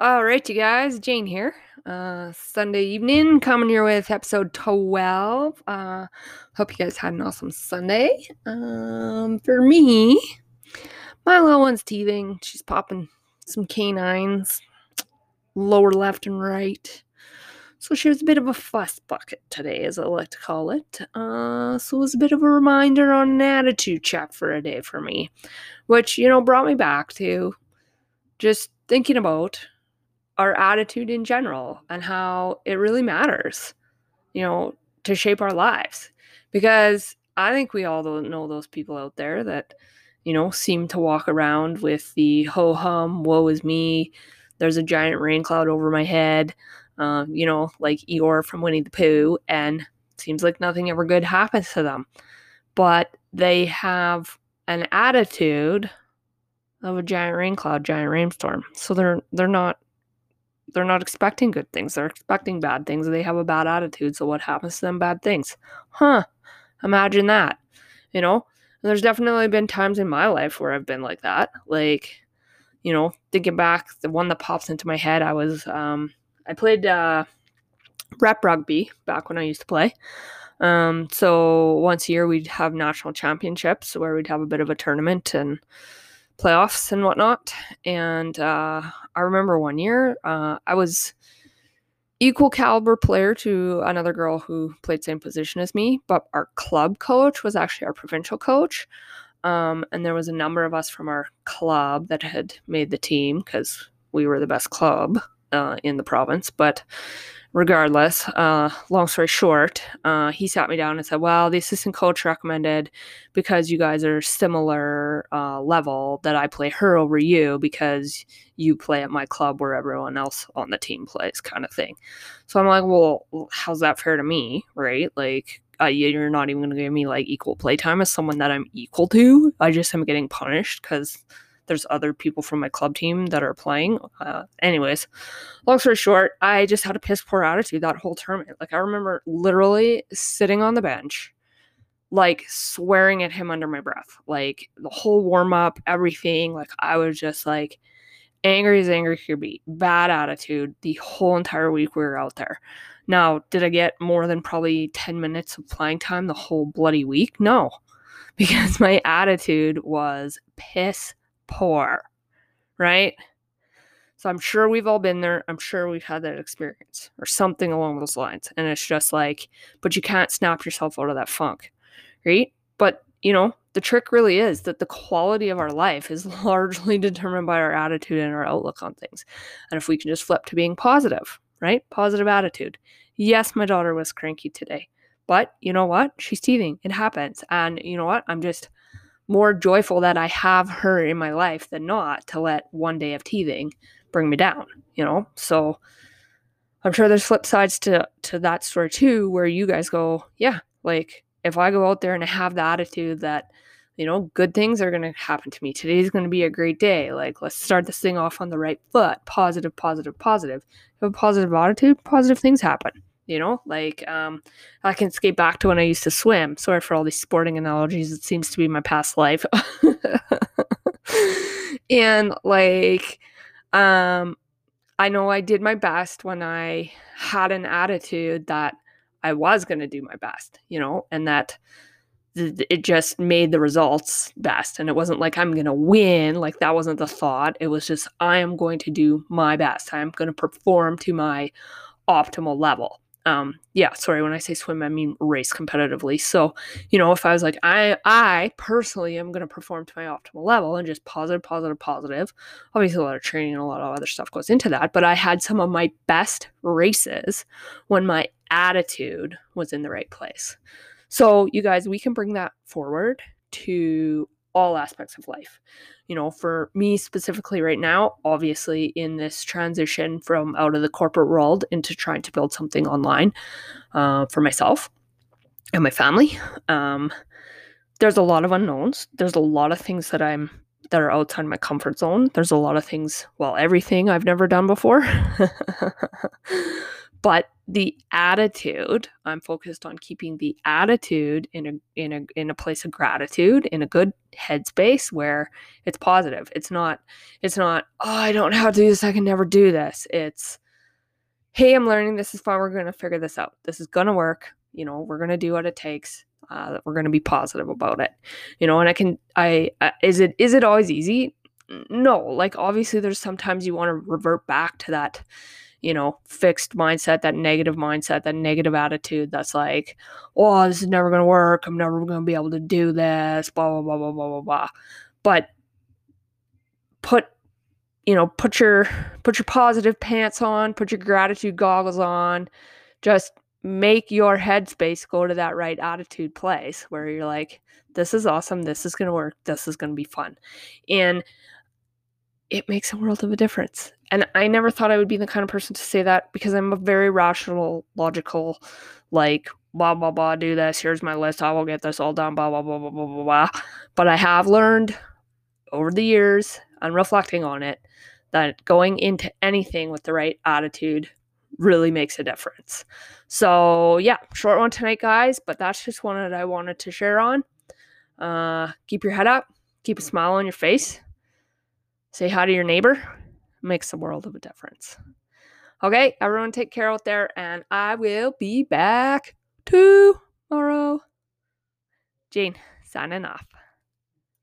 All right, you guys, Jane here. Uh, Sunday evening, coming here with episode 12. Uh, hope you guys had an awesome Sunday. Um, for me, my little one's teething. She's popping some canines, lower left and right. So she was a bit of a fuss bucket today, as I like to call it. Uh, so it was a bit of a reminder on an attitude check for a day for me, which, you know, brought me back to just thinking about our attitude in general and how it really matters, you know, to shape our lives. Because I think we all know those people out there that, you know, seem to walk around with the ho hum, woe is me, there's a giant rain cloud over my head, uh, you know, like Eeyore from Winnie the Pooh, and seems like nothing ever good happens to them. But they have an attitude of a giant rain cloud, giant rainstorm. So they're they're not they're not expecting good things. They're expecting bad things. They have a bad attitude. So what happens to them? Bad things. Huh. Imagine that. You know? And there's definitely been times in my life where I've been like that. Like, you know, thinking back, the one that pops into my head, I was um I played uh rep rugby back when I used to play. Um, so once a year we'd have national championships where we'd have a bit of a tournament and playoffs and whatnot. And uh, I remember one year uh, I was equal caliber player to another girl who played same position as me, but our club coach was actually our provincial coach. Um, and there was a number of us from our club that had made the team because we were the best club uh, in the province. But regardless, uh, long story short, uh, he sat me down and said, Well, the assistant coach recommended because you guys are similar uh, level that I play her over you because you play at my club where everyone else on the team plays, kind of thing. So I'm like, Well, how's that fair to me? Right? Like, uh, you're not even going to give me like equal playtime as someone that I'm equal to. I just am getting punished because there's other people from my club team that are playing. Uh, anyways, long story short, I just had a piss poor attitude that whole tournament. Like I remember literally sitting on the bench, like swearing at him under my breath, like the whole warm up, everything. Like I was just like angry as angry could be, bad attitude the whole entire week we were out there. Now, did I get more than probably 10 minutes of playing time the whole bloody week? No, because my attitude was piss poor, right? So I'm sure we've all been there. I'm sure we've had that experience or something along those lines. And it's just like, but you can't snap yourself out of that funk, right? But, you know, the trick really is that the quality of our life is largely determined by our attitude and our outlook on things. And if we can just flip to being positive, right? Positive attitude. Yes, my daughter was cranky today, but you know what? She's teething. It happens. And you know what? I'm just more joyful that I have her in my life than not to let one day of teething bring me down, you know? So I'm sure there's flip sides to to that story too, where you guys go, yeah, like if I go out there and I have the attitude that, you know, good things are gonna happen to me. Today's gonna be a great day. Like let's start this thing off on the right foot. Positive, positive, positive. If have a positive attitude, positive things happen you know like um, i can skate back to when i used to swim. Sorry for all these sporting analogies. It seems to be my past life. And like um, i know i did my best when i had an attitude that i was going to do my best you know and that th- it just made the results best. And it wasn't like i'm going to win like that wasn't the thought. It was just i am going to do my best. I'm going to perform to my optimal level um yeah sorry when i say swim i mean race competitively. So you know if i was like i i personally am going to perform to my optimal level and just positive positive positive. Obviously a lot of training and a lot of other stuff goes into that but i had some of my best races when my attitude was in the right place. So you guys we can bring that forward to all aspects of life you know, for me specifically right now, obviously in this transition from out of the corporate world into trying to build something online uh, for myself and my family, um, there's a lot of unknowns. There's a lot of things that I'm that are outside my comfort zone. There's a lot of things, well, everything I've never done before. but the attitude i'm focused on keeping the attitude in a in a in a place of gratitude in a good headspace where it's positive. It's not it's not oh i don't know how to do this i can never do this. It's hey i'm learning this is fun we're going to figure this out. This is going to work. You know we're going to do what it takes uh, we're going to be positive about it. You know and i can i uh, is it is it always easy? No. Like obviously there's sometimes you want to revert back to that you know, fixed mindset, that negative mindset, that negative attitude that's like, oh, this is never going to work. I'm never going to be able to do this, blah, blah, blah, blah, blah, blah, blah. But put, you know, put your, put your positive pants on, put your gratitude goggles on, just make your headspace go to that right attitude place where you're like, this is awesome. This is going to work. This is going to be fun. And it makes a world of a difference. And I never thought I would be the kind of person to say that because I'm a very rational, logical, like, blah, blah, blah, do this. Here's my list. I will get this all done, blah, blah, blah, blah, blah, blah, blah. But I have learned over the years and reflecting on it that going into anything with the right attitude really makes a difference. So, yeah, short one tonight, guys, but that's just one that I wanted to share on. Uh, keep your head up, keep a smile on your face say hi to your neighbor makes a world of a difference. Okay, everyone take care out there, and I will be back tomorrow. Jane, signing off.